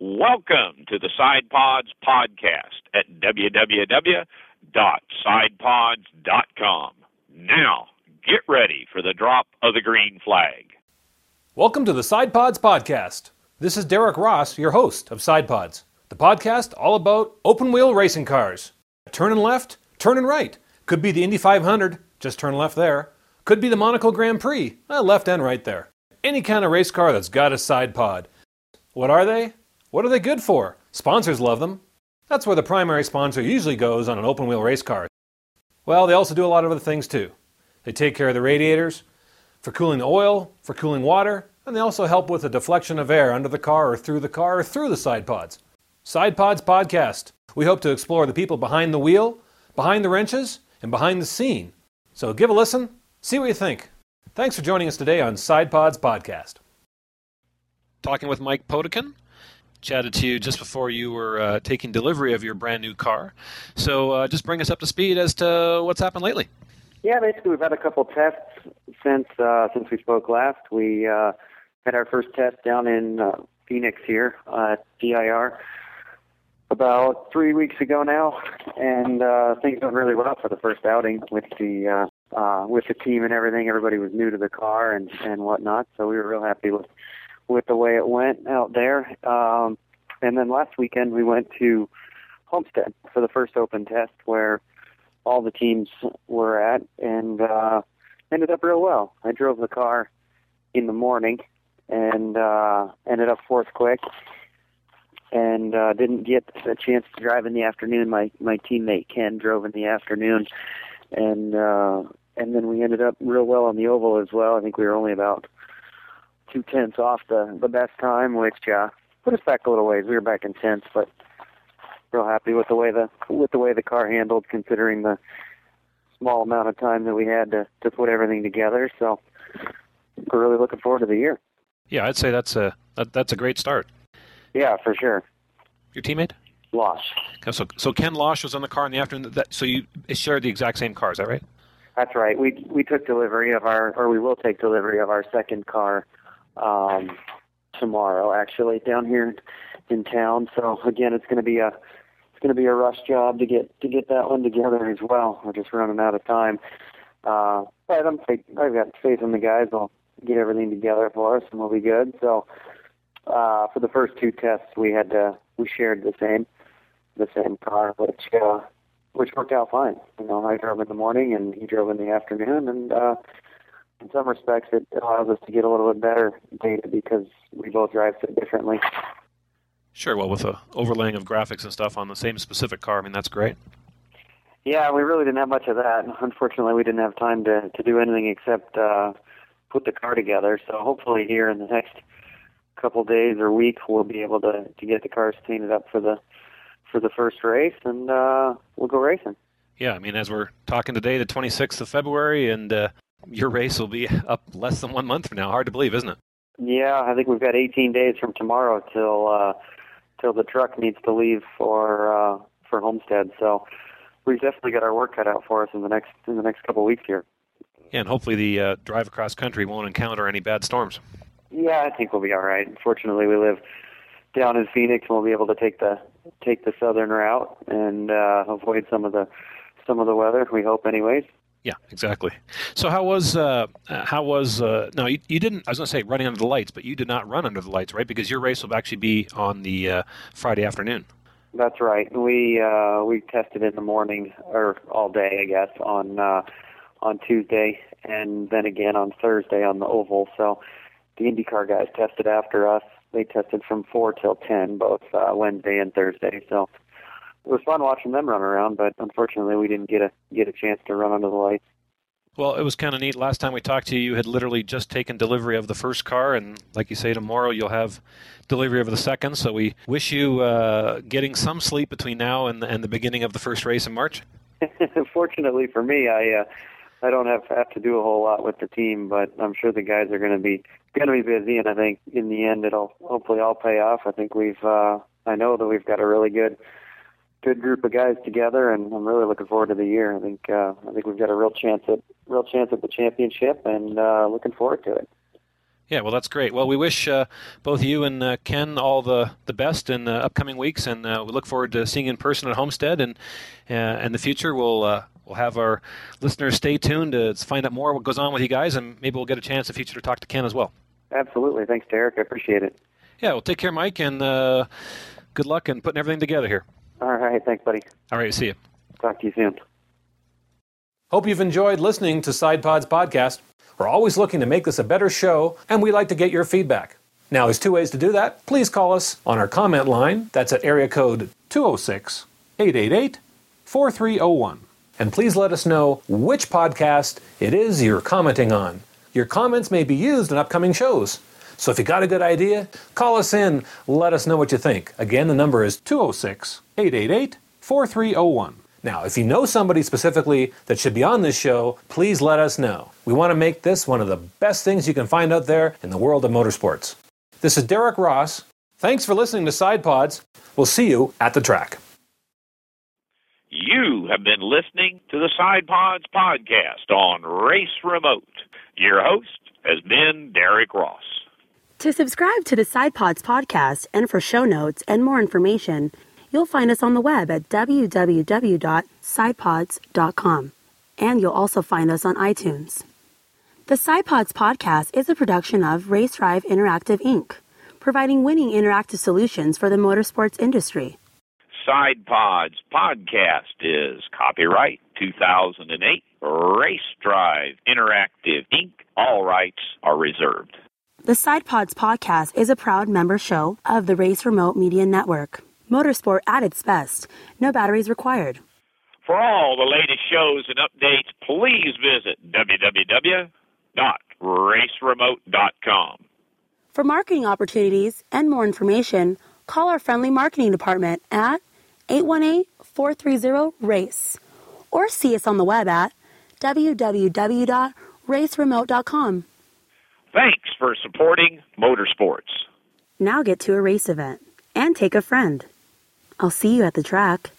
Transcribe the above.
Welcome to the Side Pods podcast at www.sidepods.com. Now, get ready for the drop of the green flag. Welcome to the Side Pods podcast. This is Derek Ross, your host of Side Pods, the podcast all about open wheel racing cars. Turning left, turning right. Could be the Indy 500, just turn left there. Could be the Monaco Grand Prix, uh, left and right there. Any kind of race car that's got a side pod. What are they? What are they good for? Sponsors love them. That's where the primary sponsor usually goes on an open wheel race car. Well, they also do a lot of other things too. They take care of the radiators, for cooling the oil, for cooling water, and they also help with the deflection of air under the car or through the car or through the side pods. Side Pods Podcast. We hope to explore the people behind the wheel, behind the wrenches, and behind the scene. So give a listen, see what you think. Thanks for joining us today on Side Pods Podcast. Talking with Mike Potekhen chatted to you just before you were uh, taking delivery of your brand new car. So uh, just bring us up to speed as to what's happened lately. Yeah, basically we've had a couple tests since uh, since we spoke last. We uh, had our first test down in uh, Phoenix here at DIR about three weeks ago now, and uh, things went really well for the first outing with the uh, uh, with the team and everything. Everybody was new to the car and and whatnot, so we were real happy with with the way it went out there. Um, and then last weekend we went to Homestead for the first open test where all the teams were at and uh, ended up real well. I drove the car in the morning and uh, ended up fourth quick and uh, didn't get a chance to drive in the afternoon. My my teammate Ken drove in the afternoon, and uh, and then we ended up real well on the oval as well. I think we were only about two tenths off the the best time, which uh, put us back a little ways. We were back in tenths, but real happy with the way the with the way the car handled, considering the small amount of time that we had to to put everything together. So we're really looking forward to the year. Yeah, I'd say that's a that, that's a great start. Yeah, for sure. Your teammate? Losch. So so Ken Losch was on the car in the afternoon. That, so you shared the exact same car, is that right? That's right. We we took delivery of our, or we will take delivery of our second car um, tomorrow, actually, down here in town. So again, it's going to be a it's going to be a rush job to get to get that one together as well. We're just running out of time. Uh, but I'm I've got faith in the guys. They'll get everything together for us, and we'll be good. So uh, for the first two tests, we had to we shared the same the same car, which uh, which worked out fine. You know, I drove in the morning, and he drove in the afternoon, and uh, in some respects, it allows us to get a little bit better data because we both drive so differently. Sure. Well, with a overlaying of graphics and stuff on the same specific car, I mean that's great. Yeah, we really didn't have much of that. Unfortunately, we didn't have time to to do anything except uh, put the car together. So hopefully, here in the next couple days or week, we'll be able to to get the cars painted up for the for the first race, and uh, we'll go racing. Yeah, I mean, as we're talking today, the 26th of February, and uh, your race will be up less than one month from now. Hard to believe, isn't it? Yeah, I think we've got 18 days from tomorrow till uh, till the truck needs to leave for uh, for Homestead. So we've definitely got our work cut out for us in the next in the next couple of weeks here. Yeah, and hopefully the uh, drive across country won't encounter any bad storms. Yeah, I think we'll be all right. Fortunately, we live down in Phoenix, and we'll be able to take the take the southern route and uh, avoid some of the some of the weather. We hope, anyways. Yeah, exactly. So how was uh, how was uh, no you, you didn't I was going to say running under the lights, but you did not run under the lights, right? Because your race will actually be on the uh, Friday afternoon. That's right. We uh, we tested in the morning or all day, I guess, on uh, on Tuesday, and then again on Thursday on the oval. So the IndyCar guys tested after us. They tested from four till ten, both uh, Wednesday and Thursday. So it was fun watching them run around, but unfortunately, we didn't get a get a chance to run under the lights. Well, it was kind of neat. Last time we talked to you, you had literally just taken delivery of the first car, and like you say, tomorrow you'll have delivery of the second. So we wish you uh, getting some sleep between now and, and the beginning of the first race in March. Fortunately for me, I uh, I don't have have to do a whole lot with the team, but I'm sure the guys are going to be going to be busy, and I think in the end it'll hopefully all pay off. I think we've uh, I know that we've got a really good good group of guys together, and I'm really looking forward to the year. I think uh, I think we've got a real chance at real chance at the championship, and uh, looking forward to it. Yeah, well, that's great. Well, we wish uh, both you and uh, Ken all the, the best in the upcoming weeks, and uh, we look forward to seeing you in person at Homestead. And uh, in the future, we'll uh, we'll have our listeners stay tuned to find out more what goes on with you guys, and maybe we'll get a chance in the future to talk to Ken as well. Absolutely. Thanks, Derek. I appreciate it. Yeah, well, take care, Mike, and uh, good luck in putting everything together here. All right. Thanks, buddy. All right, see you. Talk to you soon. Hope you've enjoyed listening to SidePod's podcast. We're always looking to make this a better show, and we'd like to get your feedback. Now, there's two ways to do that. Please call us on our comment line. That's at area code 206 888 4301. And please let us know which podcast it is you're commenting on. Your comments may be used in upcoming shows. So if you got a good idea, call us in, let us know what you think. Again, the number is 206 888 4301. Now, if you know somebody specifically that should be on this show, please let us know. We want to make this one of the best things you can find out there in the world of motorsports. This is Derek Ross. Thanks for listening to Side Pods. We'll see you at the track. You have been listening to the Side Pods podcast on Race Remote. Your host has been Derek Ross. To subscribe to the SidePods podcast and for show notes and more information, you'll find us on the web at www.sidepods.com. And you'll also find us on iTunes. The SidePods podcast is a production of Race Drive Interactive Inc., providing winning interactive solutions for the motorsports industry. Side Pods podcast is copyright 2008 Race Drive Interactive Inc. All rights are reserved. The SidePods podcast is a proud member show of the Race Remote Media Network. Motorsport at its best. No batteries required. For all the latest shows and updates, please visit www.raceremote.com. For marketing opportunities and more information, call our friendly marketing department at 818-430-RACE or see us on the web at www.raceremote.com. Thanks for supporting motorsports. Now get to a race event and take a friend. I'll see you at the track.